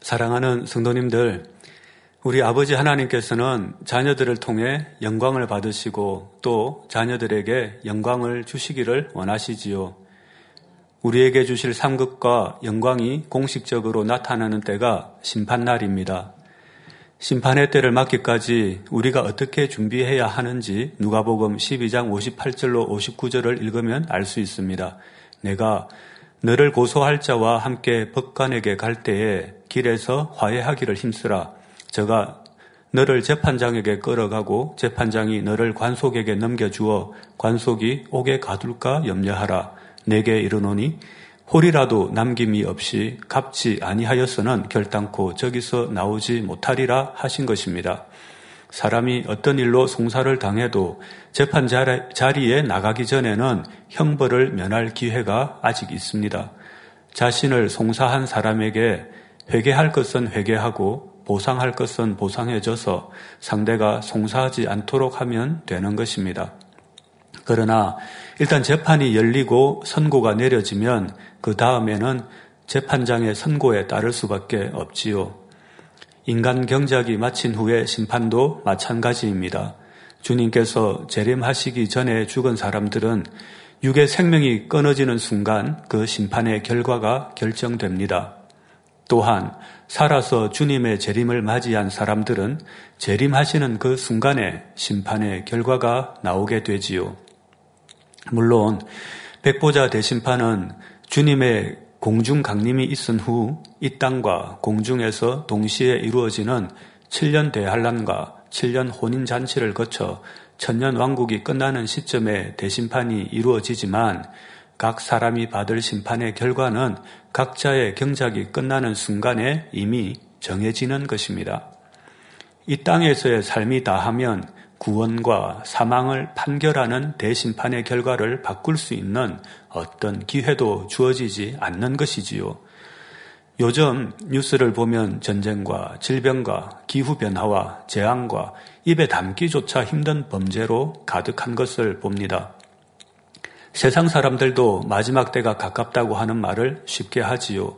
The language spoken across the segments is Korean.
사랑하는 성도님들, 우리 아버지 하나님께서는 자녀들을 통해 영광을 받으시고 또 자녀들에게 영광을 주시기를 원하시지요. 우리에게 주실 상급과 영광이 공식적으로 나타나는 때가 심판날입니다. 심판의 때를 맞기까지 우리가 어떻게 준비해야 하는지 누가복음 12장 58절로 59절을 읽으면 알 수 있습니다. 내가 너를 고소할 자와 함께 법관에게 갈 때에 길에서 화해하기를 힘쓰라. 저가 너를 재판장에게 끌어가고 재판장이 너를 관속에게 넘겨주어 관속이 옥에 가둘까 염려하라. 내게 이르노니 홀이라도 남김이 없이 갚지 아니하였서는 결단코 저기서 나오지 못하리라 하신 것입니다. 사람이 어떤 일로 송사를 당해도 재판 자리에 나가기 전에는 형벌을 면할 기회가 아직 있습니다. 자신을 송사한 사람에게 회개할 것은 회개하고 보상할 것은 보상해줘서 상대가 송사하지 않도록 하면 되는 것입니다. 그러나 일단 재판이 열리고 선고가 내려지면 그 다음에는 재판장의 선고에 따를 수밖에 없지요. 인간 경작이 마친 후에 심판도 마찬가지입니다. 주님께서 재림하시기 전에 죽은 사람들은 육의 생명이 끊어지는 순간 그 심판의 결과가 결정됩니다. 또한 살아서 주님의 재림을 맞이한 사람들은 재림하시는 그 순간에 심판의 결과가 나오게 되지요. 물론 백보자 대심판은 주님의 공중 강림이 있은 후 이 땅과 공중에서 동시에 이루어지는 7년 대환란과 7년 혼인 잔치를 거쳐 천년 왕국이 끝나는 시점에 대심판이 이루어지지만 각 사람이 받을 심판의 결과는 각자의 경작이 끝나는 순간에 이미 정해지는 것입니다. 이 땅에서의 삶이 다하면 구원과 사망을 판결하는 대심판의 결과를 바꿀 수 있는 어떤 기회도 주어지지 않는 것이지요. 요즘 뉴스를 보면 전쟁과 질병과 기후변화와 재앙과 입에 담기조차 힘든 범죄로 가득한 것을 봅니다. 세상 사람들도 마지막 때가 가깝다고 하는 말을 쉽게 하지요.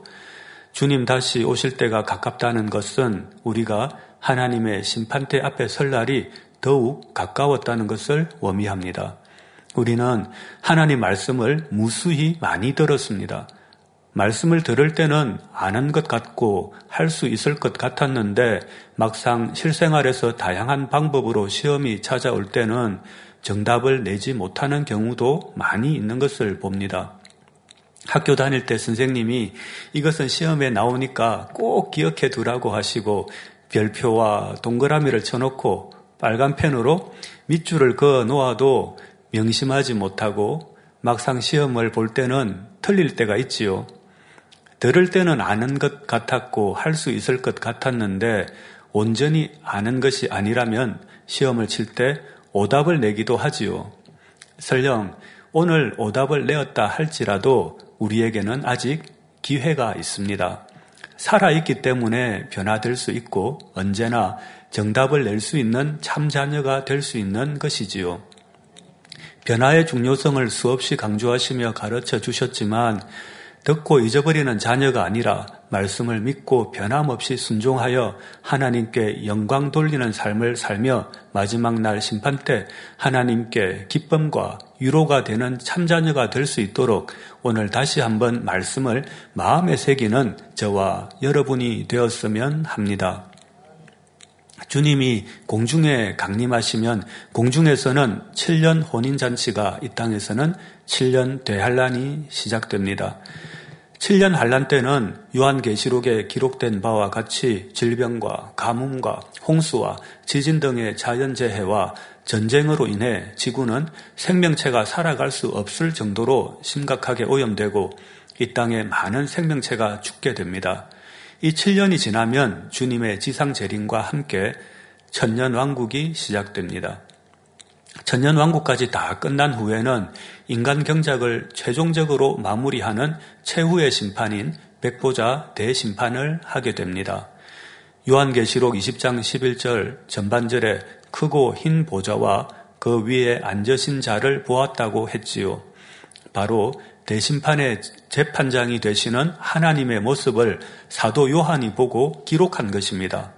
주님 다시 오실 때가 가깝다는 것은 우리가 하나님의 심판대 앞에 설 날이 더욱 가까웠다는 것을 워미합니다. 우리는 하나님 말씀을 무수히 많이 들었습니다. 말씀을 들을 때는 아는 것 같고 할 수 있을 것 같았는데 막상 실생활에서 다양한 방법으로 시험이 찾아올 때는 정답을 내지 못하는 경우도 많이 있는 것을 봅니다. 학교 다닐 때 선생님이 이것은 시험에 나오니까 꼭 기억해 두라고 하시고 별표와 동그라미를 쳐놓고 빨간 펜으로 밑줄을 그어 놓아도 명심하지 못하고 막상 시험을 볼 때는 틀릴 때가 있지요. 들을 때는 아는 것 같았고 할 수 있을 것 같았는데 온전히 아는 것이 아니라면 시험을 칠 때 오답을 내기도 하지요. 설령 오늘 오답을 내었다 할지라도 우리에게는 아직 기회가 있습니다. 살아있기 때문에 변화될 수 있고 언제나 정답을 낼 수 있는 참 자녀가 될 수 있는 것이지요. 변화의 중요성을 수없이 강조하시며 가르쳐 주셨지만 듣고 잊어버리는 자녀가 아니라 말씀을 믿고 변함없이 순종하여 하나님께 영광 돌리는 삶을 살며 마지막 날 심판 때 하나님께 기쁨과 위로가 되는 참자녀가 될 수 있도록 오늘 다시 한번 말씀을 마음에 새기는 저와 여러분이 되었으면 합니다. 주님이 공중에 강림하시면 공중에서는 7년 혼인잔치가 이 땅에서는 7년 대환란이 시작됩니다. 7년 환란 때는 요한계시록에 기록된 바와 같이 질병과 가뭄과 홍수와 지진 등의 자연재해와 전쟁으로 인해 지구는 생명체가 살아갈 수 없을 정도로 심각하게 오염되고 이 땅에 많은 생명체가 죽게 됩니다. 이 7년이 지나면 주님의 지상 재림과 함께 천년 왕국이 시작됩니다. 천년 왕국까지 다 끝난 후에는 인간 경작을 최종적으로 마무리하는 최후의 심판인 백보자 대심판을 하게 됩니다. 요한계시록 20장 11절 전반절에 크고 흰 보좌와 그 위에 앉으신 자를 보았다고 했지요. 바로 대심판의 재판장이 되시는 하나님의 모습을 사도 요한이 보고 기록한 것입니다.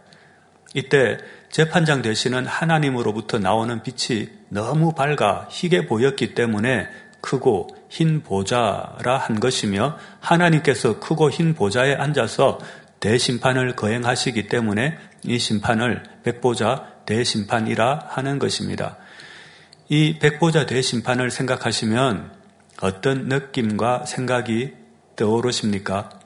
이때 재판장 되시는 하나님으로부터 나오는 빛이 너무 밝아 희게 보였기 때문에 크고 흰 보좌라 한 것이며 하나님께서 크고 흰 보좌에 앉아서 대심판을 거행하시기 때문에 이 심판을 백보자 대심판이라 하는 것입니다. 이 백보자 대심판을 생각하시면 어떤 느낌과 생각이 떠오르십니까?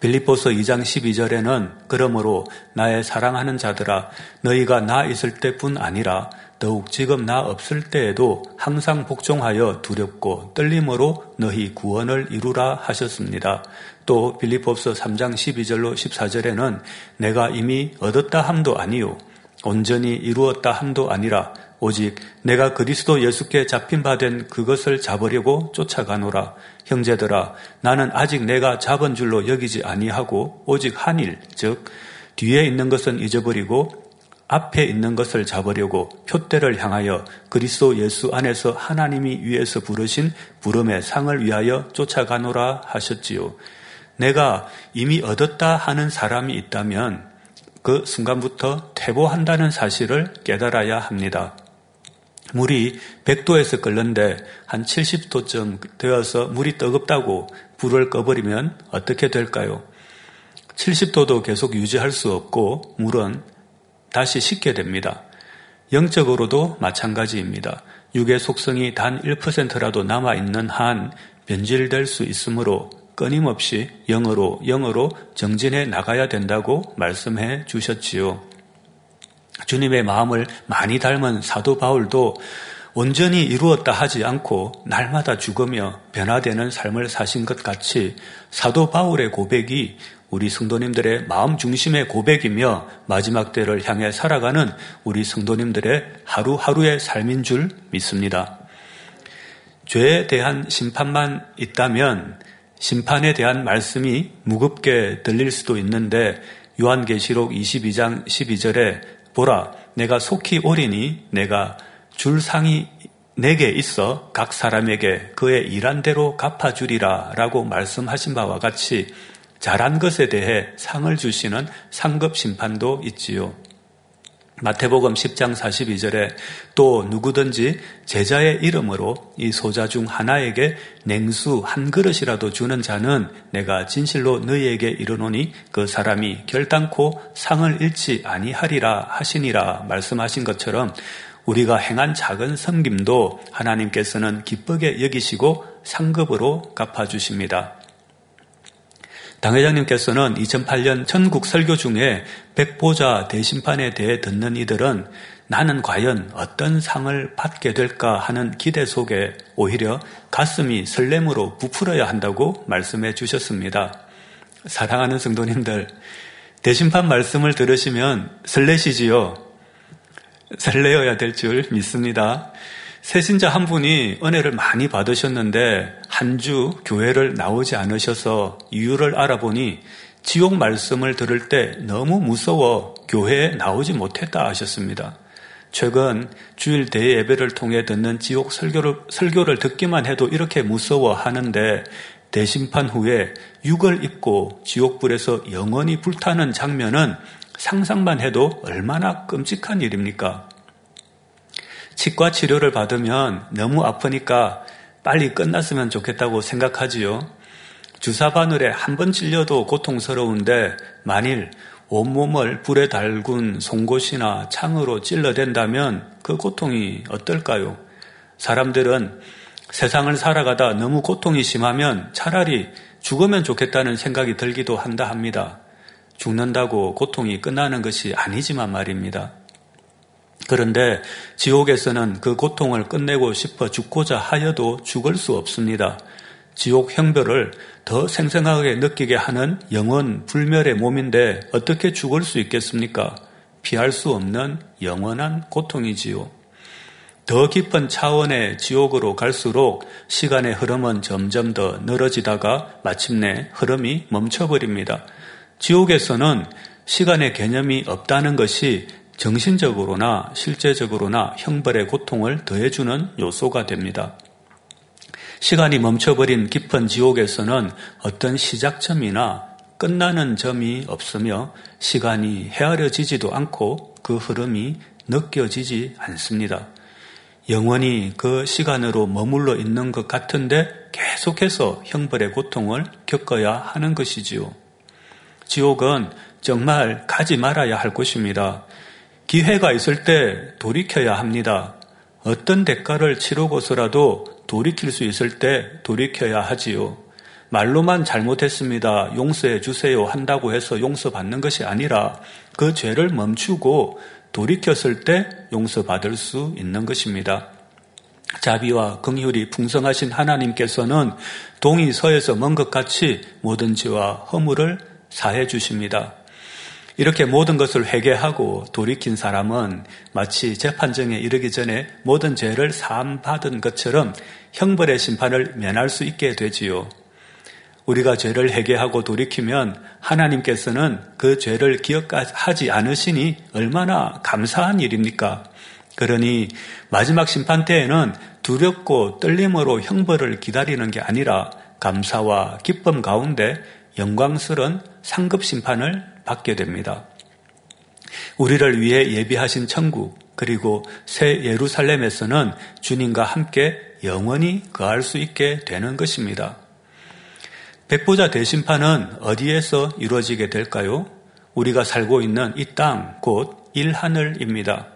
빌립보서 2장 12절에는 그러므로 나의 사랑하는 자들아 너희가 나 있을 때뿐 아니라 더욱 지금 나 없을 때에도 항상 복종하여 두렵고 떨림으로 너희 구원을 이루라 하셨습니다. 또 빌립보서 3장 12절로 14절에는 내가 이미 얻었다 함도 아니요 온전히 이루었다 함도 아니라 오직 내가 그리스도 예수께 잡힌 바 된 그것을 잡으려고 쫓아가노라. 형제들아, 나는 아직 내가 잡은 줄로 여기지 아니하고 오직 한 일, 즉 뒤에 있는 것은 잊어버리고 앞에 있는 것을 잡으려고 표대를 향하여 그리스도 예수 안에서 하나님이 위에서 부르신 부름의 상을 위하여 쫓아가노라 하셨지요. 내가 이미 얻었다 하는 사람이 있다면 그 순간부터 퇴보한다는 사실을 깨달아야 합니다. 물이 100도에서 끓는데 한 70도쯤 되어서 물이 뜨겁다고 불을 꺼버리면 어떻게 될까요? 70도도 계속 유지할 수 없고 물은 다시 식게 됩니다. 영적으로도 마찬가지입니다. 육의 속성이 단 1%라도 남아있는 한 변질될 수 있으므로 끊임없이 영어로 영어로 정진해 나가야 된다고 말씀해 주셨지요. 주님의 마음을 많이 닮은 사도 바울도 온전히 이루었다 하지 않고 날마다 죽으며 변화되는 삶을 사신 것 같이 사도 바울의 고백이 우리 성도님들의 마음 중심의 고백이며 마지막 때를 향해 살아가는 우리 성도님들의 하루하루의 삶인 줄 믿습니다. 죄에 대한 심판만 있다면 심판에 대한 말씀이 무겁게 들릴 수도 있는데 요한계시록 22장 12절에 보라 내가 속히 오리니 내가 줄 상이 내게 있어 각 사람에게 그의 일한 대로 갚아주리라 라고 말씀하신 바와 같이 잘한 것에 대해 상을 주시는 상급 심판도 있지요. 마태복음 10장 42절에 또 누구든지 제자의 이름으로 이 소자 중 하나에게 냉수 한 그릇이라도 주는 자는 내가 진실로 너희에게 이르노니 그 사람이 결단코 상을 잃지 아니하리라 하시니라 말씀하신 것처럼 우리가 행한 작은 섬김도 하나님께서는 기쁘게 여기시고 상급으로 갚아주십니다. 당 회장님께서는 2008년 전국 설교 중에 백보자 대심판에 대해 듣는 이들은 나는 과연 어떤 상을 받게 될까 하는 기대 속에 오히려 가슴이 설렘으로 부풀어야 한다고 말씀해 주셨습니다. 사랑하는 성도님들, 대심판 말씀을 들으시면 설레시지요? 설레어야 될 줄 믿습니다. 새신자 한 분이 은혜를 많이 받으셨는데 한 주 교회를 나오지 않으셔서 이유를 알아보니 지옥 말씀을 들을 때 너무 무서워 교회에 나오지 못했다 하셨습니다. 최근 주일 대예 예배를 통해 듣는 지옥 설교를, 설교를 듣기만 해도 이렇게 무서워 하는데 대심판 후에 육을 입고 지옥불에서 영원히 불타는 장면은 상상만 해도 얼마나 끔찍한 일입니까? 치과 치료를 받으면 너무 아프니까 빨리 끝났으면 좋겠다고 생각하지요. 주사 바늘에 한 번 찔려도 고통스러운데 만일 온몸을 불에 달군 송곳이나 창으로 찔러댄다면 그 고통이 어떨까요? 사람들은 세상을 살아가다 너무 고통이 심하면 차라리 죽으면 좋겠다는 생각이 들기도 한다 합니다. 죽는다고 고통이 끝나는 것이 아니지만 말입니다. 그런데 지옥에서는 그 고통을 끝내고 싶어 죽고자 하여도 죽을 수 없습니다. 지옥 형별을 더 생생하게 느끼게 하는 영원 불멸의 몸인데 어떻게 죽을 수 있겠습니까? 피할 수 없는 영원한 고통이지요. 더 깊은 차원의 지옥으로 갈수록 시간의 흐름은 점점 더 늘어지다가 마침내 흐름이 멈춰버립니다. 지옥에서는 시간의 개념이 없다는 것이 정신적으로나 실제적으로나 형벌의 고통을 더해주는 요소가 됩니다. 시간이 멈춰버린 깊은 지옥에서는 어떤 시작점이나 끝나는 점이 없으며 시간이 헤아려지지도 않고 그 흐름이 느껴지지 않습니다. 영원히 그 시간으로 머물러 있는 것 같은데 계속해서 형벌의 고통을 겪어야 하는 것이지요. 지옥은 정말 가지 말아야 할 곳입니다. 기회가 있을 때 돌이켜야 합니다. 어떤 대가를 치르고서라도 돌이킬 수 있을 때 돌이켜야 하지요. 말로만 잘못했습니다. 용서해 주세요. 한다고 해서 용서받는 것이 아니라 그 죄를 멈추고 돌이켰을 때 용서받을 수 있는 것입니다. 자비와 긍휼이 풍성하신 하나님께서는 동이 서에서 먼 것 같이 모든 죄와 허물을 사해 주십니다. 이렇게 모든 것을 회개하고 돌이킨 사람은 마치 재판정에 이르기 전에 모든 죄를 사함받은 것처럼 형벌의 심판을 면할 수 있게 되지요. 우리가 죄를 회개하고 돌이키면 하나님께서는 그 죄를 기억하지 않으시니 얼마나 감사한 일입니까? 그러니 마지막 심판 때에는 두렵고 떨림으로 형벌을 기다리는 게 아니라 감사와 기쁨 가운데 영광스러운 상급 심판을 받게 됩니다. 우리를 위해 예비하신 천국 그리고 새 예루살렘에서는 주님과 함께 영원히 거할 수 있게 되는 것입니다. 백보자 대심판은 어디에서 이루어지게 될까요? 우리가 살고 있는 이 땅, 곧 일하늘입니다.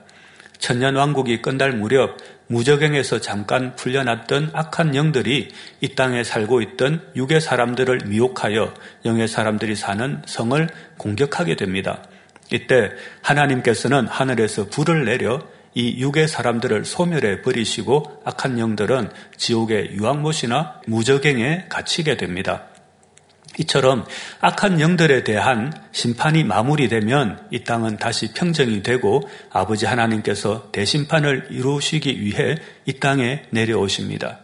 천년 왕국이 끝날 무렵 무적행에서 잠깐 풀려났던 악한 영들이 이 땅에 살고 있던 육의 사람들을 미혹하여 영의 사람들이 사는 성을 공격하게 됩니다. 이때 하나님께서는 하늘에서 불을 내려 이 육의 사람들을 소멸해 버리시고 악한 영들은 지옥의 유황못이나 무적행에 갇히게 됩니다. 이처럼 악한 영들에 대한 심판이 마무리되면 이 땅은 다시 평정이 되고 아버지 하나님께서 대심판을 이루시기 위해 이 땅에 내려오십니다.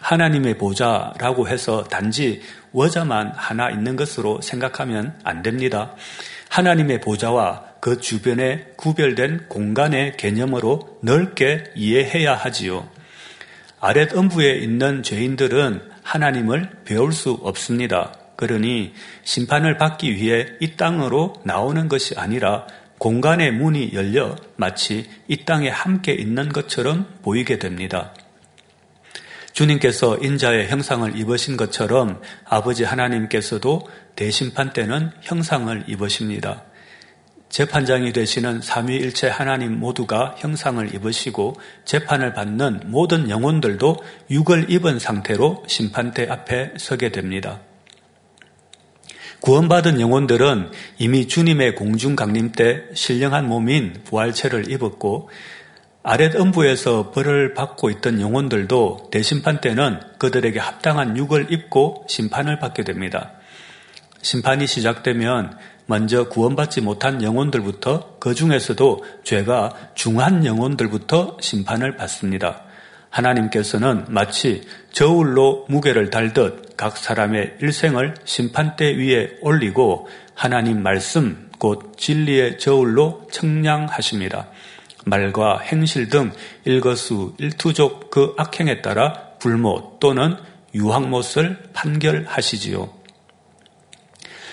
하나님의 보좌라고 해서 단지 워자만 하나 있는 것으로 생각하면 안 됩니다. 하나님의 보좌와 그 주변에 구별된 공간의 개념으로 넓게 이해해야 하지요. 아랫 음부에 있는 죄인들은 하나님을 배울 수 없습니다. 그러니 심판을 받기 위해 이 땅으로 나오는 것이 아니라 공간의 문이 열려 마치 이 땅에 함께 있는 것처럼 보이게 됩니다. 주님께서 인자의 형상을 입으신 것처럼 아버지 하나님께서도 대심판 때는 형상을 입으십니다. 재판장이 되시는 삼위일체 하나님 모두가 형상을 입으시고 재판을 받는 모든 영혼들도 육을 입은 상태로 심판대 앞에 서게 됩니다. 구원받은 영혼들은 이미 주님의 공중 강림 때 신령한 몸인 부활체를 입었고 아랫 음부에서 벌을 받고 있던 영혼들도 대심판 때는 그들에게 합당한 육을 입고 심판을 받게 됩니다. 심판이 시작되면 먼저 구원받지 못한 영혼들부터 그 중에서도 죄가 중한 영혼들부터 심판을 받습니다. 하나님께서는 마치 저울로 무게를 달듯 각 사람의 일생을 심판대 위에 올리고 하나님 말씀 곧 진리의 저울로 청량하십니다. 말과 행실 등 일거수 일투족 그 악행에 따라 불못 또는 유황못을 판결하시지요.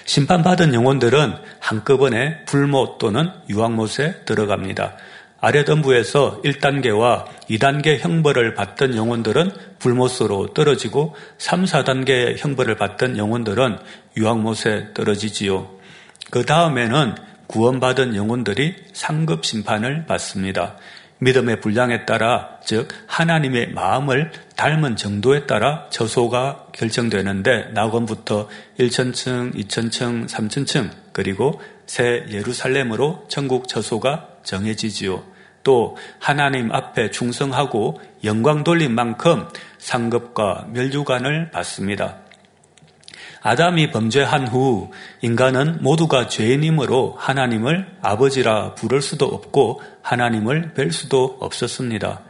심판받은 영혼들은 한꺼번에 불못 또는 유황못에 들어갑니다. 아래덤부에서 1단계와 2단계 형벌을 받던 영혼들은 불못으로 떨어지고 3, 4단계 형벌을 받던 영혼들은 유황못에 떨어지지요. 그 다음에는 구원받은 영혼들이 상급 심판을 받습니다. 믿음의 분량에 따라, 즉, 하나님의 마음을 닮은 정도에 따라 처소가 결정되는데, 낙원부터 1천층, 2천층, 3천층, 그리고 새 예루살렘으로 천국 처소가 정해지지요. 또 하나님 앞에 충성하고 영광 돌린 만큼 상급과 멸류관을 받습니다. 아담이 범죄한 후 인간은 모두가 죄인이므로 하나님을 아버지라 부를 수도 없고 하나님을 뵐 수도 없었습니다.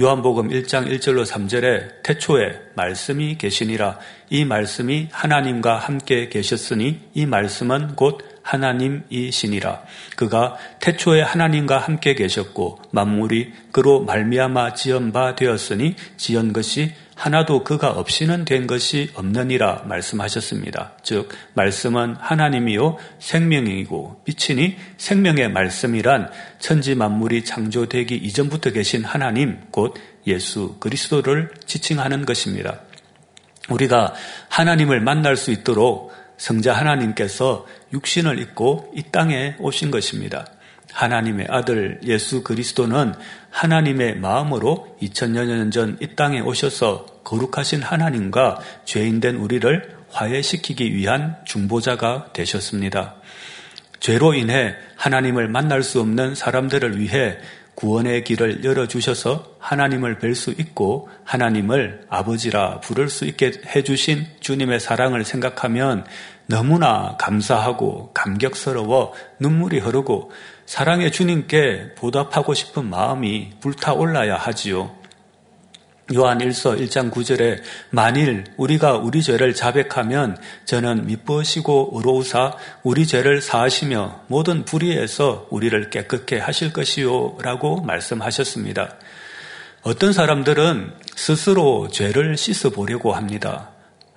요한복음 1장 1절로 3절에 태초에 말씀이 계시니라. 이 말씀이 하나님과 함께 계셨으니 이 말씀은 곧 하나님이시니라. 그가 태초에 하나님과 함께 계셨고 만물이 그로 말미암아 지은 바 되었으니 지은 것이 하나도 그가 없이는 된 것이 없느니라 말씀하셨습니다. 즉 말씀은 하나님이요 생명이고 빛이니 생명의 말씀이란 천지 만물이 창조되기 이전부터 계신 하나님 곧 예수 그리스도를 지칭하는 것입니다. 우리가 하나님을 만날 수 있도록 성자 하나님께서 육신을 입고 이 땅에 오신 것입니다. 하나님의 아들 예수 그리스도는 하나님의 마음으로 2000여 년전 이 땅에 오셔서 거룩하신 하나님과 죄인된 우리를 화해시키기 위한 중보자가 되셨습니다. 죄로 인해 하나님을 만날 수 없는 사람들을 위해 구원의 길을 열어주셔서 하나님을 뵐 수 있고 하나님을 아버지라 부를 수 있게 해주신 주님의 사랑을 생각하면 너무나 감사하고 감격스러워 눈물이 흐르고 사랑의 주님께 보답하고 싶은 마음이 불타올라야 하지요. 요한 1서 1장 9절에 만일 우리가 우리 죄를 자백하면 저는 미쁘시고 의로우사 우리 죄를 사하시며 모든 불의에서 우리를 깨끗게 하실 것이요 라고 말씀하셨습니다. 어떤 사람들은 스스로 죄를 씻어 보려고 합니다.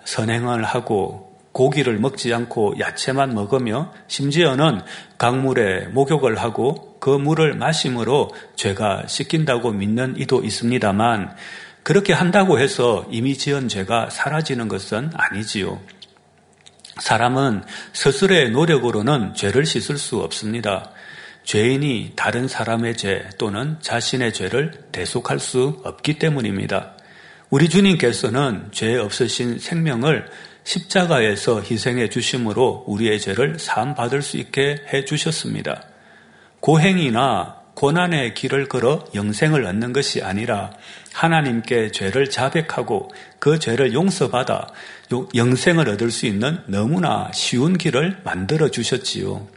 선행을 하고 고기를 먹지 않고 야채만 먹으며 심지어는 강물에 목욕을 하고 그 물을 마심으로 죄가 씻긴다고 믿는 이도 있습니다만 그렇게 한다고 해서 이미 지은 죄가 사라지는 것은 아니지요. 사람은 스스로의 노력으로는 죄를 씻을 수 없습니다. 죄인이 다른 사람의 죄 또는 자신의 죄를 대속할 수 없기 때문입니다. 우리 주님께서는 죄 없으신 생명을 십자가에서 희생해 주심으로 우리의 죄를 사함받을 수 있게 해 주셨습니다. 고행이나 고난의 길을 걸어 영생을 얻는 것이 아니라 하나님께 죄를 자백하고 그 죄를 용서받아 영생을 얻을 수 있는 너무나 쉬운 길을 만들어 주셨지요.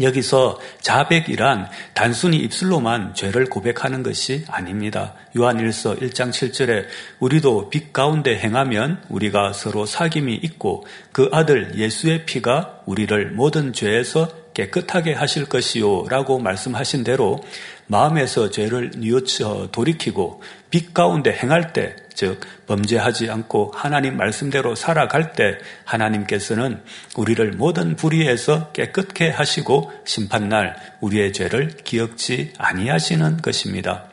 여기서 자백이란 단순히 입술로만 죄를 고백하는 것이 아닙니다. 요한일서 1장 7절에 우리도 빛 가운데 행하면 우리가 서로 사귐이 있고 그 아들 예수의 피가 우리를 모든 죄에서 깨끗하게 하실 것이요 라고 말씀하신 대로 마음에서 죄를 뉘우쳐 돌이키고 빛 가운데 행할 때, 즉, 범죄하지 않고 하나님 말씀대로 살아갈 때 하나님께서는 우리를 모든 불의에서 깨끗게 하시고 심판날 우리의 죄를 기억지 아니하시는 것입니다.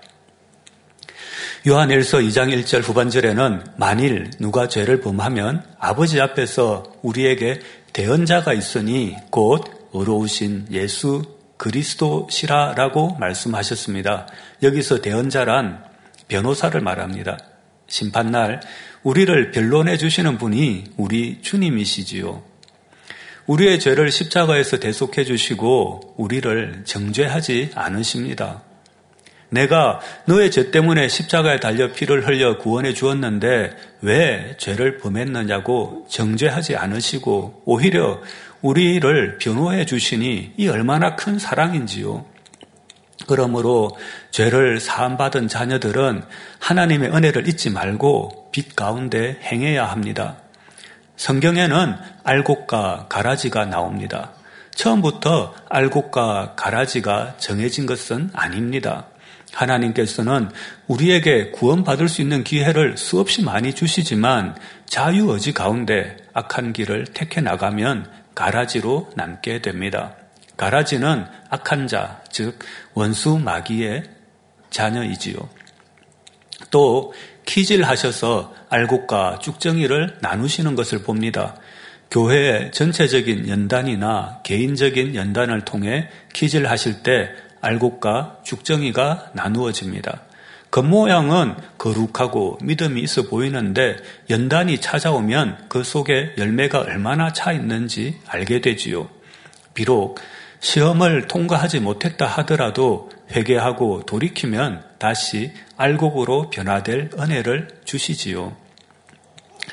요한일서 2장 1절 후반절에는 만일 누가 죄를 범하면 아버지 앞에서 우리에게 대언자가 있으니 곧 의로우신 예수 그리스도시라라고 말씀하셨습니다. 여기서 대언자란 변호사를 말합니다. 심판날 우리를 변론해 주시는 분이 우리 주님이시지요. 우리의 죄를 십자가에서 대속해 주시고 우리를 정죄하지 않으십니다. 내가 너의 죄 때문에 십자가에 달려 피를 흘려 구원해 주었는데 왜 죄를 범했느냐고 정죄하지 않으시고 오히려 우리를 변호해 주시니 이 얼마나 큰 사랑인지요. 그러므로 죄를 사함받은 자녀들은 하나님의 은혜를 잊지 말고 빛 가운데 행해야 합니다. 성경에는 알곡과 가라지가 나옵니다. 처음부터 알곡과 가라지가 정해진 것은 아닙니다. 하나님께서는 우리에게 구원받을 수 있는 기회를 수없이 많이 주시지만 자유의지 가운데 악한 길을 택해 나가면 가라지로 남게 됩니다. 가라지는 악한 자, 즉 원수 마귀의 자녀이지요. 또 키질하셔서 알곡과 쭉정이를 나누시는 것을 봅니다. 교회의 전체적인 연단이나 개인적인 연단을 통해 키질하실 때 알곡과 죽정이가 나누어집니다. 겉모양은 거룩하고 믿음이 있어 보이는데 연단이 찾아오면 그 속에 열매가 얼마나 차 있는지 알게 되지요. 비록 시험을 통과하지 못했다 하더라도 회개하고 돌이키면 다시 알곡으로 변화될 은혜를 주시지요.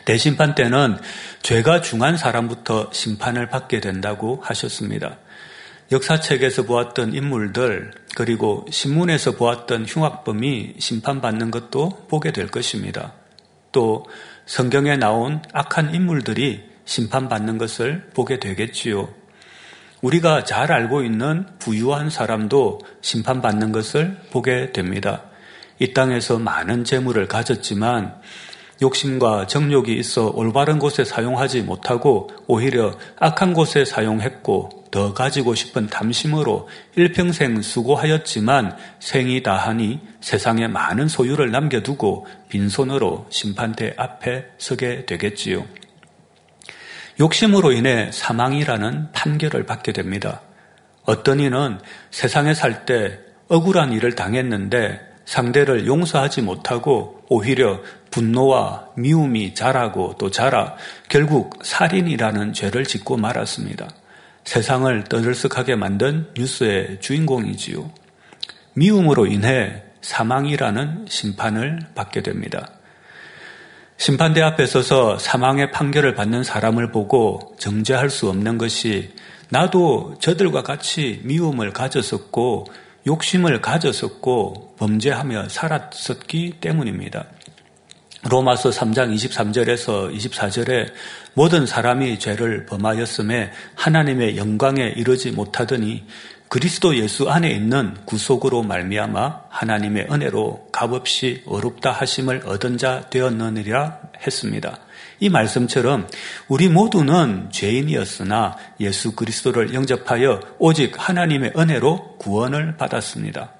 대심판 때는 죄가 중한 사람부터 심판을 받게 된다고 하셨습니다. 역사책에서 보았던 인물들 그리고 신문에서 보았던 흉악범이 심판받는 것도 보게 될 것입니다. 또 성경에 나온 악한 인물들이 심판받는 것을 보게 되겠지요. 우리가 잘 알고 있는 부유한 사람도 심판받는 것을 보게 됩니다. 이 땅에서 많은 재물을 가졌지만 욕심과 정욕이 있어 올바른 곳에 사용하지 못하고 오히려 악한 곳에 사용했고 더 가지고 싶은 탐심으로 일평생 수고하였지만 생이 다하니 세상에 많은 소유를 남겨두고 빈손으로 심판대 앞에 서게 되겠지요. 욕심으로 인해 사망이라는 판결을 받게 됩니다. 어떤 이는 세상에 살 때 억울한 일을 당했는데 상대를 용서하지 못하고 오히려 분노와 미움이 자라고 또 자라 결국 살인이라는 죄를 짓고 말았습니다. 세상을 떠들썩하게 만든 뉴스의 주인공이지요. 미움으로 인해 사망이라는 심판을 받게 됩니다. 심판대 앞에 서서 사망의 판결을 받는 사람을 보고 정죄할 수 없는 것이 나도 저들과 같이 미움을 가졌었고 욕심을 가졌었고 범죄하며 살았었기 때문입니다. 로마서 3장 23절에서 24절에 모든 사람이 죄를 범하였음에 하나님의 영광에 이르지 못하더니 그리스도 예수 안에 있는 구속으로 말미암아 하나님의 은혜로 값없이 어렵다 하심을 얻은 자 되었느니라 했습니다. 이 말씀처럼 우리 모두는 죄인이었으나 예수 그리스도를 영접하여 오직 하나님의 은혜로 구원을 받았습니다.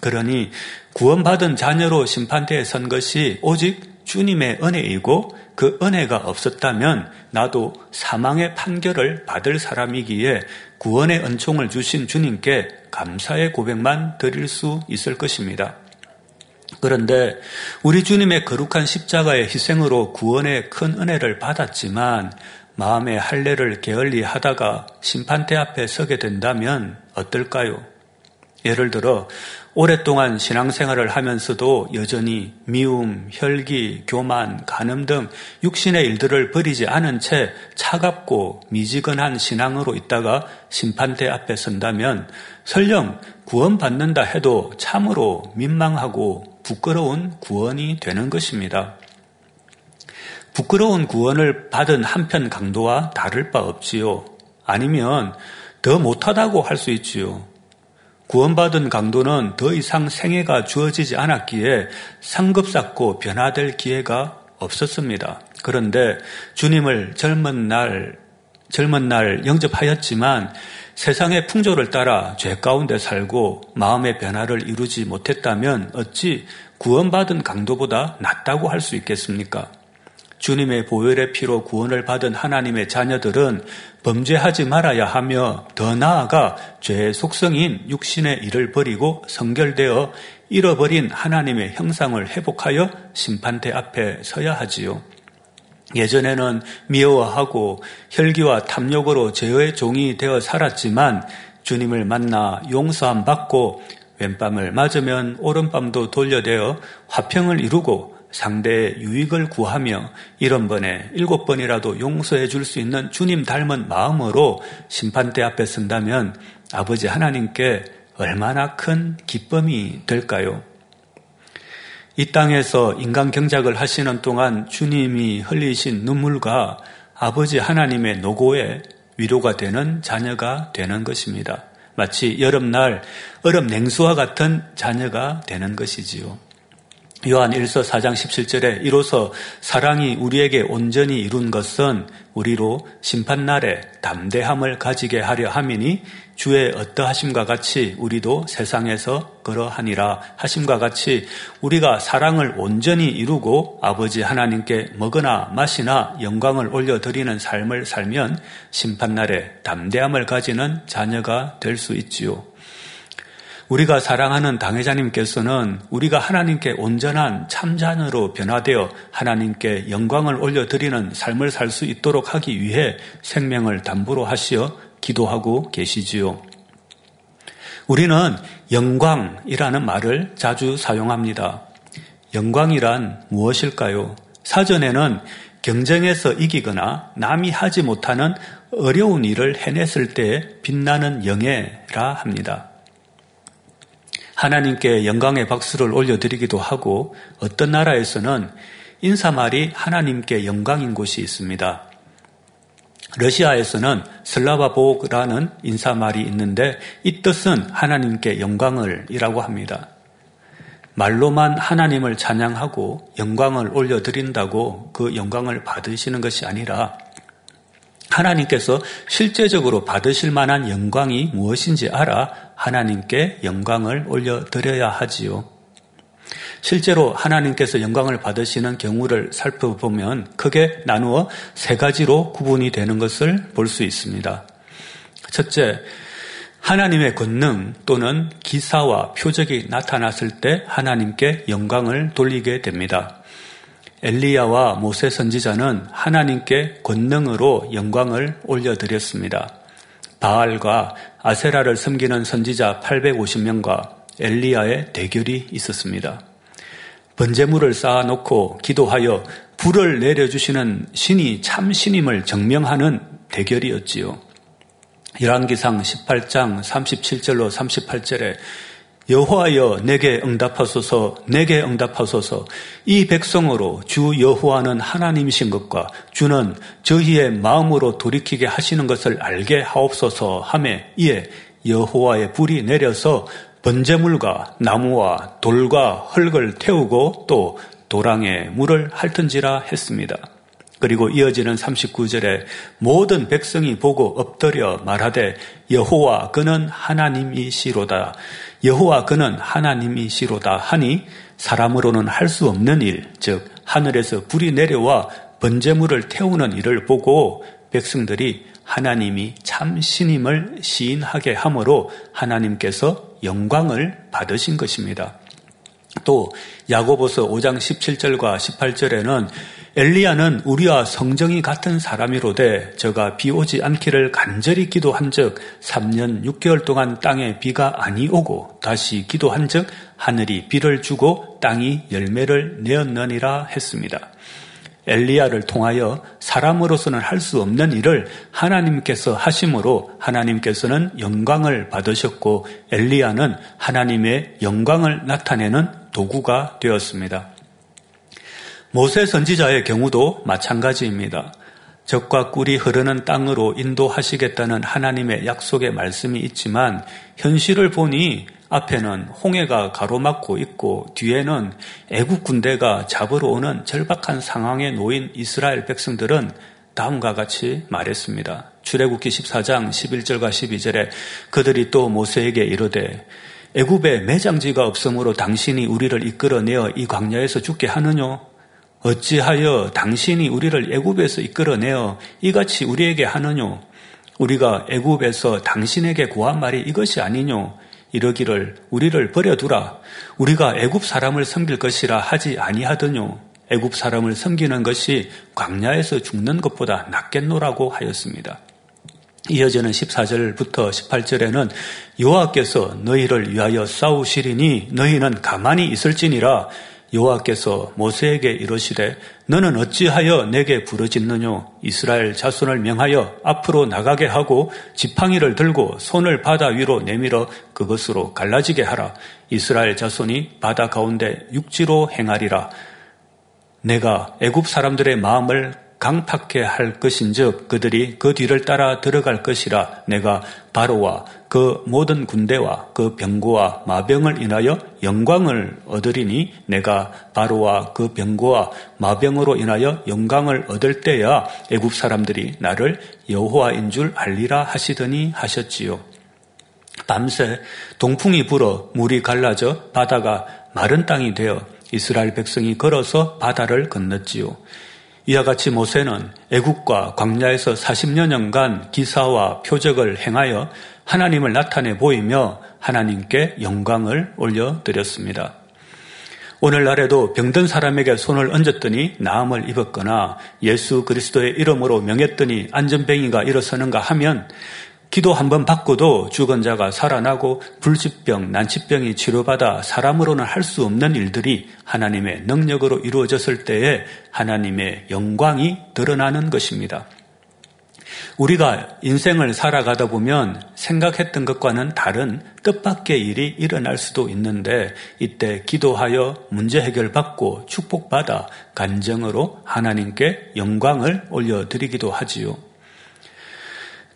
그러니 구원받은 자녀로 심판대에 선 것이 오직 주님의 은혜이고 그 은혜가 없었다면 나도 사망의 판결을 받을 사람이기에 구원의 은총을 주신 주님께 감사의 고백만 드릴 수 있을 것입니다. 그런데 우리 주님의 거룩한 십자가의 희생으로 구원의 큰 은혜를 받았지만 마음의 할례를 게을리 하다가 심판대 앞에 서게 된다면 어떨까요? 예를 들어 오랫동안 신앙생활을 하면서도 여전히 미움, 혈기, 교만, 간음 등 육신의 일들을 버리지 않은 채 차갑고 미지근한 신앙으로 있다가 심판대 앞에 선다면 설령 구원받는다 해도 참으로 민망하고 부끄러운 구원이 되는 것입니다. 부끄러운 구원을 받은 한편 강도와 다를 바 없지요. 아니면 더 못하다고 할 수 있지요. 구원받은 강도는 더 이상 생애가 주어지지 않았기에 상급 쌓고 변화될 기회가 없었습니다. 그런데 주님을 젊은 날, 젊은 날 영접하였지만 세상의 풍조를 따라 죄 가운데 살고 마음의 변화를 이루지 못했다면 어찌 구원받은 강도보다 낫다고 할 수 있겠습니까? 주님의 보혈의 피로 구원을 받은 하나님의 자녀들은 범죄하지 말아야 하며 더 나아가 죄의 속성인 육신의 일을 버리고 성결되어 잃어버린 하나님의 형상을 회복하여 심판대 앞에 서야 하지요. 예전에는 미워하고 혈기와 탐욕으로 죄의 종이 되어 살았지만 주님을 만나 용서함 받고 왼밤을 맞으면 오른밤도 돌려대어 화평을 이루고 상대의 유익을 구하며 이런 번에 일곱 번이라도 용서해 줄 수 있는 주님 닮은 마음으로 심판대 앞에 선다면 아버지 하나님께 얼마나 큰 기쁨이 될까요? 이 땅에서 인간 경작을 하시는 동안 주님이 흘리신 눈물과 아버지 하나님의 노고에 위로가 되는 자녀가 되는 것입니다. 마치 여름날 얼음 냉수와 같은 자녀가 되는 것이지요. 요한 1서 4장 17절에 이로써 사랑이 우리에게 온전히 이룬 것은 우리로 심판날에 담대함을 가지게 하려 함이니 주의 어떠하심과 같이 우리도 세상에서 그러하니라 하심과 같이 우리가 사랑을 온전히 이루고 아버지 하나님께 먹으나 마시나 영광을 올려드리는 삶을 살면 심판날에 담대함을 가지는 자녀가 될 수 있지요. 우리가 사랑하는 당회자님께서는 우리가 하나님께 온전한 참자녀로 변화되어 하나님께 영광을 올려드리는 삶을 살 수 있도록 하기 위해 생명을 담보로 하시어 기도하고 계시지요. 우리는 영광이라는 말을 자주 사용합니다. 영광이란 무엇일까요? 사전에는 경쟁에서 이기거나 남이 하지 못하는 어려운 일을 해냈을 때 빛나는 영예라 합니다. 하나님께 영광의 박수를 올려드리기도 하고 어떤 나라에서는 인사말이 하나님께 영광인 곳이 있습니다. 러시아에서는 슬라바복라는 인사말이 있는데 이 뜻은 하나님께 영광을 이라고 합니다. 말로만 하나님을 찬양하고 영광을 올려드린다고 그 영광을 받으시는 것이 아니라 하나님께서 실제적으로 받으실 만한 영광이 무엇인지 알아 하나님께 영광을 올려드려야 하지요. 실제로 하나님께서 영광을 받으시는 경우를 살펴보면 크게 나누어 세 가지로 구분이 되는 것을 볼 수 있습니다. 첫째, 하나님의 권능 또는 기사와 표적이 나타났을 때 하나님께 영광을 돌리게 됩니다. 엘리야와 모세 선지자는 하나님께 권능으로 영광을 올려드렸습니다. 바알과 아세라를 섬기는 선지자 850명과 엘리야의 대결이 있었습니다. 번제물을 쌓아놓고 기도하여 불을 내려주시는 신이 참 신임을 증명하는 대결이었지요. 열왕기상 18장 37절로 38절에 여호와여 내게 응답하소서 내게 응답하소서 이 백성으로 주 여호와는 하나님이신 것과 주는 저희의 마음으로 돌이키게 하시는 것을 알게 하옵소서 하매 이에 여호와의 불이 내려서 번제물과 나무와 돌과 흙을 태우고 또 도랑에 물을 핥은지라 했습니다. 그리고 이어지는 39절에 모든 백성이 보고 엎드려 말하되 여호와 그는 하나님이시로다. 여호와 그는 하나님이시로다 하니 사람으로는 할 수 없는 일, 즉 하늘에서 불이 내려와 번제물을 태우는 일을 보고 백성들이 하나님이 참 신임을 시인하게 함으로 하나님께서 영광을 받으신 것입니다. 또 야고보서 5장 17절과 18절에는 엘리야는 우리와 성정이 같은 사람이로되 저가 비 오지 않기를 간절히 기도한즉 3년 6개월 동안 땅에 비가 아니 오고 다시 기도한즉 하늘이 비를 주고 땅이 열매를 내었느니라 했습니다. 엘리야를 통하여 사람으로서는 할 수 없는 일을 하나님께서 하심으로 하나님께서는 영광을 받으셨고 엘리야는 하나님의 영광을 나타내는 도구가 되었습니다. 모세 선지자의 경우도 마찬가지입니다. 적과 꿀이 흐르는 땅으로 인도하시겠다는 하나님의 약속의 말씀이 있지만 현실을 보니 앞에는 홍해가 가로막고 있고 뒤에는 애국 군대가 잡으러 오는 절박한 상황에 놓인 이스라엘 백성들은 다음과 같이 말했습니다. 출애굽기 14장 11절과 12절에 그들이 또 모세에게 이르되 애굽에 매장지가 없으므로 당신이 우리를 이끌어내어 이 광야에서 죽게 하느뇨? 어찌하여 당신이 우리를 애굽에서 이끌어내어 이같이 우리에게 하느뇨? 우리가 애굽에서 당신에게 구한 말이 이것이 아니뇨? 이러기를 우리를 버려두라. 우리가 애굽 사람을 섬길 것이라 하지 아니하더뇨. 애굽 사람을 섬기는 것이 광야에서 죽는 것보다 낫겠노라고 하였습니다. 이어지는 14절부터 18절에는 여호와께서 너희를 위하여 싸우시리니 너희는 가만히 있을지니라 여호와께서 모세에게 이르시되 너는 어찌하여 내게 부르짖느뇨? 이스라엘 자손을 명하여 앞으로 나가게 하고 지팡이를 들고 손을 바다 위로 내밀어 그것으로 갈라지게 하라. 이스라엘 자손이 바다 가운데 육지로 행하리라. 내가 애굽 사람들의 마음을 강팍해 할 것인즉 그들이 그 뒤를 따라 들어갈 것이라 내가 바로와 그 모든 군대와 그 병고와 마병을 인하여 영광을 얻으리니 내가 바로와 그 병고와 마병으로 인하여 영광을 얻을 때야 애굽 사람들이 나를 여호와인 줄 알리라 하시더니 하셨지요. 밤새 동풍이 불어 물이 갈라져 바다가 마른 땅이 되어 이스라엘 백성이 걸어서 바다를 건넜지요. 이와 같이 모세는 애국과 광야에서 40여년간 기사와 표적을 행하여 하나님을 나타내 보이며 하나님께 영광을 올려드렸습니다. 오늘날에도 병든 사람에게 손을 얹었더니 나음을 입었거나 예수 그리스도의 이름으로 명했더니 안전뱅이가 일어서는가 하면 기도 한번 받고도 죽은 자가 살아나고 불치병, 난치병이 치료받아 사람으로는 할 수 없는 일들이 하나님의 능력으로 이루어졌을 때에 하나님의 영광이 드러나는 것입니다. 우리가 인생을 살아가다 보면 생각했던 것과는 다른 뜻밖의 일이 일어날 수도 있는데 이때 기도하여 문제 해결받고 축복받아 간정으로 하나님께 영광을 올려드리기도 하지요.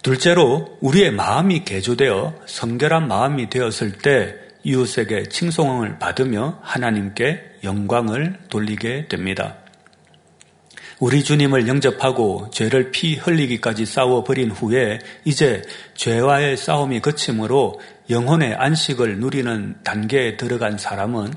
둘째로 우리의 마음이 개조되어 성결한 마음이 되었을 때 이웃에게 칭송을 받으며 하나님께 영광을 돌리게 됩니다. 우리 주님을 영접하고 죄를 피 흘리기까지 싸워버린 후에 이제 죄와의 싸움이 그침으로 영혼의 안식을 누리는 단계에 들어간 사람은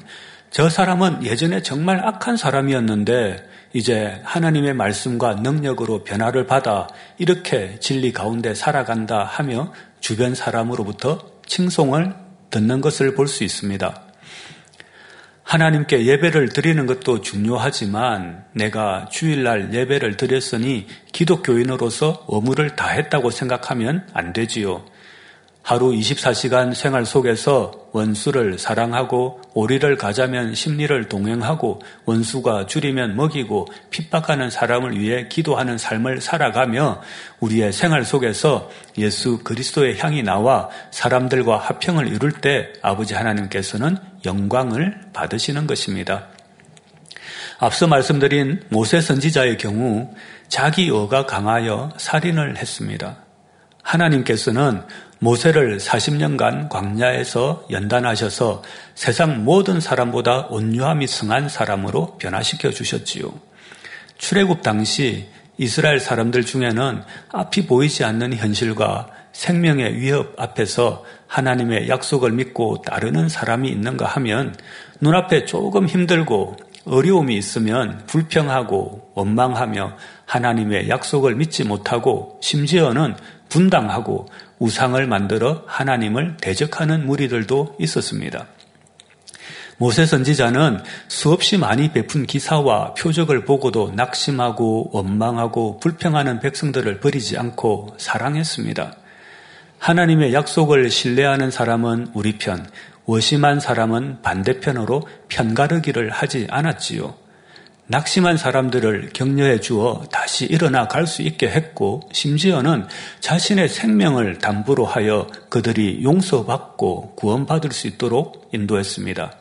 저 사람은 예전에 정말 악한 사람이었는데 이제 하나님의 말씀과 능력으로 변화를 받아 이렇게 진리 가운데 살아간다 하며 주변 사람으로부터 칭송을 듣는 것을 볼 수 있습니다. 하나님께 예배를 드리는 것도 중요하지만 내가 주일날 예배를 드렸으니 기독교인으로서 의무를 다했다고 생각하면 안 되지요. 하루 24시간 생활 속에서 원수를 사랑하고 오리를 가자면 심리를 동행하고 원수가 줄이면 먹이고 핍박하는 사람을 위해 기도하는 삶을 살아가며 우리의 생활 속에서 예수 그리스도의 향이 나와 사람들과 합평을 이룰 때 아버지 하나님께서는 영광을 받으시는 것입니다. 앞서 말씀드린 모세 선지자의 경우 자기 어가 강하여 살인을 했습니다. 하나님께서는 모세를 40년간 광야에서 연단하셔서 세상 모든 사람보다 온유함이 승한 사람으로 변화시켜 주셨지요. 출애굽 당시 이스라엘 사람들 중에는 앞이 보이지 않는 현실과 생명의 위협 앞에서 하나님의 약속을 믿고 따르는 사람이 있는가 하면 눈앞에 조금 힘들고 어려움이 있으면 불평하고 원망하며 하나님의 약속을 믿지 못하고 심지어는 분당하고 우상을 만들어 하나님을 대적하는 무리들도 있었습니다. 모세 선지자는 수없이 많이 베푼 기사와 표적을 보고도 낙심하고 원망하고 불평하는 백성들을 버리지 않고 사랑했습니다. 하나님의 약속을 신뢰하는 사람은 우리 편, 워심한 사람은 반대편으로 편가르기를 하지 않았지요. 낙심한 사람들을 격려해 주어 다시 일어나 갈 수 있게 했고 심지어는 자신의 생명을 담보로 하여 그들이 용서받고 구원받을 수 있도록 인도했습니다.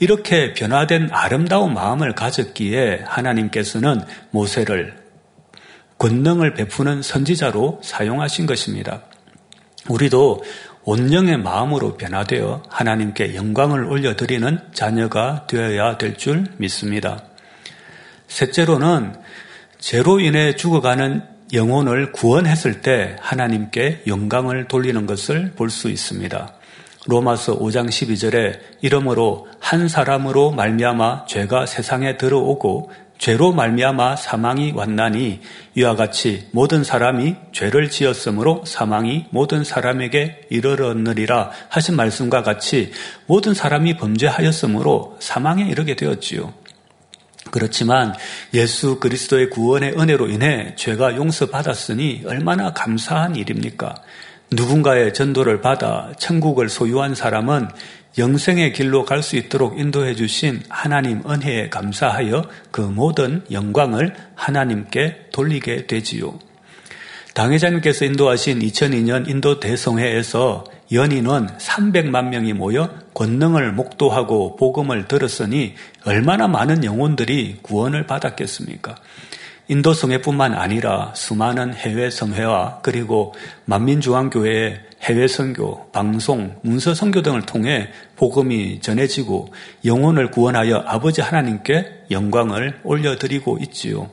이렇게 변화된 아름다운 마음을 가졌기에 하나님께서는 모세를 권능을 베푸는 선지자로 사용하신 것입니다. 우리도 온영의 마음으로 변화되어 하나님께 영광을 올려드리는 자녀가 되어야 될 줄 믿습니다. 셋째로는 죄로 인해 죽어가는 영혼을 구원했을 때 하나님께 영광을 돌리는 것을 볼 수 있습니다. 로마서 5장 12절에 이러므로 한 사람으로 말미암아 죄가 세상에 들어오고 죄로 말미암아 사망이 왔나니 이와 같이 모든 사람이 죄를 지었으므로 사망이 모든 사람에게 이르렀느리라 하신 말씀과 같이 모든 사람이 범죄하였으므로 사망에 이르게 되었지요. 그렇지만 예수 그리스도의 구원의 은혜로 인해 죄가 용서받았으니 얼마나 감사한 일입니까? 누군가의 전도를 받아 천국을 소유한 사람은 영생의 길로 갈 수 있도록 인도해 주신 하나님 은혜에 감사하여 그 모든 영광을 하나님께 돌리게 되지요. 당회자님께서 인도하신 2002년 인도 대성회에서 연인은 300만 명이 모여 권능을 목도하고 복음을 들었으니 얼마나 많은 영혼들이 구원을 받았겠습니까? 인도 성회뿐만 아니라 수많은 해외 성회와 그리고 만민중앙교회의 해외 선교, 방송, 문서 선교 등을 통해 복음이 전해지고 영혼을 구원하여 아버지 하나님께 영광을 올려드리고 있지요.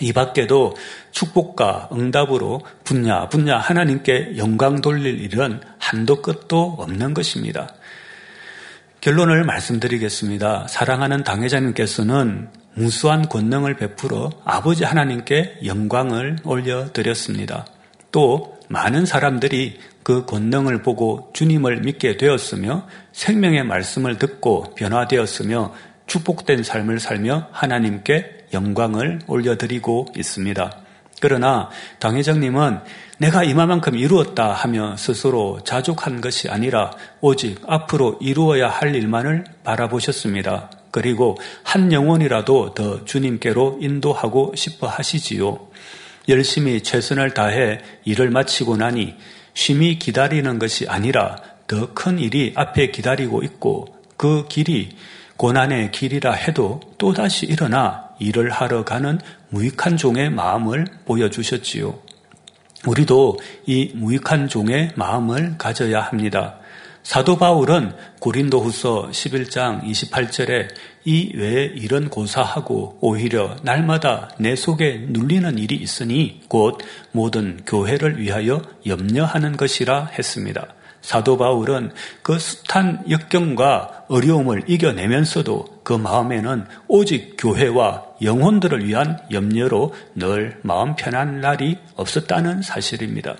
이 밖에도 축복과 응답으로 분야 분야 하나님께 영광 돌릴 일은 한도 끝도 없는 것입니다. 결론을 말씀드리겠습니다. 사랑하는 당회자님께서는 무수한 권능을 베풀어 아버지 하나님께 영광을 올려드렸습니다. 또 많은 사람들이 그 권능을 보고 주님을 믿게 되었으며 생명의 말씀을 듣고 변화되었으며 축복된 삶을 살며 하나님께 영광을 올려드리고 있습니다. 그러나 당 회장님은 내가 이만큼 이루었다 하며 스스로 자족한 것이 아니라 오직 앞으로 이루어야 할 일만을 바라보셨습니다. 그리고 한 영혼이라도 더 주님께로 인도하고 싶어 하시지요. 열심히 최선을 다해 일을 마치고 나니 쉼이 기다리는 것이 아니라 더 큰 일이 앞에 기다리고 있고 그 길이 고난의 길이라 해도 또다시 일어나 일을 하러 가는 무익한 종의 마음을 보여주셨지요. 우리도 이 무익한 종의 마음을 가져야 합니다. 사도 바울은 고린도후서 11장 28절에 이 외에 이런 고사하고 오히려 날마다 내 속에 눌리는 일이 있으니 곧 모든 교회를 위하여 염려하는 것이라 했습니다. 사도 바울은 그 숱한 역경과 어려움을 이겨내면서도 그 마음에는 오직 교회와 영혼들을 위한 염려로 늘 마음 편한 날이 없었다는 사실입니다.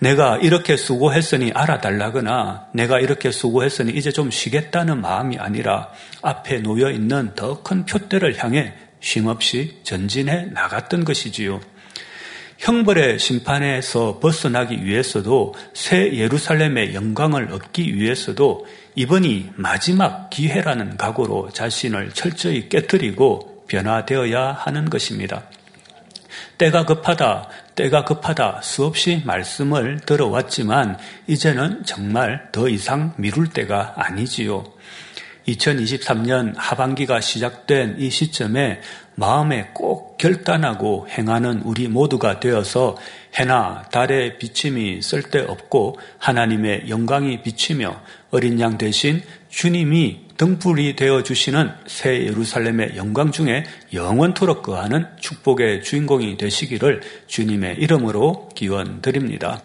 내가 이렇게 수고했으니 알아달라거나 내가 이렇게 수고했으니 이제 좀 쉬겠다는 마음이 아니라 앞에 놓여 있는 더 큰 표대를 향해 쉼없이 전진해 나갔던 것이지요. 형벌의 심판에서 벗어나기 위해서도 새 예루살렘의 영광을 얻기 위해서도 이번이 마지막 기회라는 각오로 자신을 철저히 깨뜨리고 변화되어야 하는 것입니다. 때가 급하다, 때가 급하다 수없이 말씀을 들어왔지만 이제는 정말 더 이상 미룰 때가 아니지요. 2023년 하반기가 시작된 이 시점에 마음에 꼭 결단하고 행하는 우리 모두가 되어서 해나 달의 비침이 쓸데없고 하나님의 영광이 비치며 어린 양 대신 주님이 등불이 되어 주시는 새 예루살렘의 영광 중에 영원토록 거하는 축복의 주인공이 되시기를 주님의 이름으로 기원 드립니다.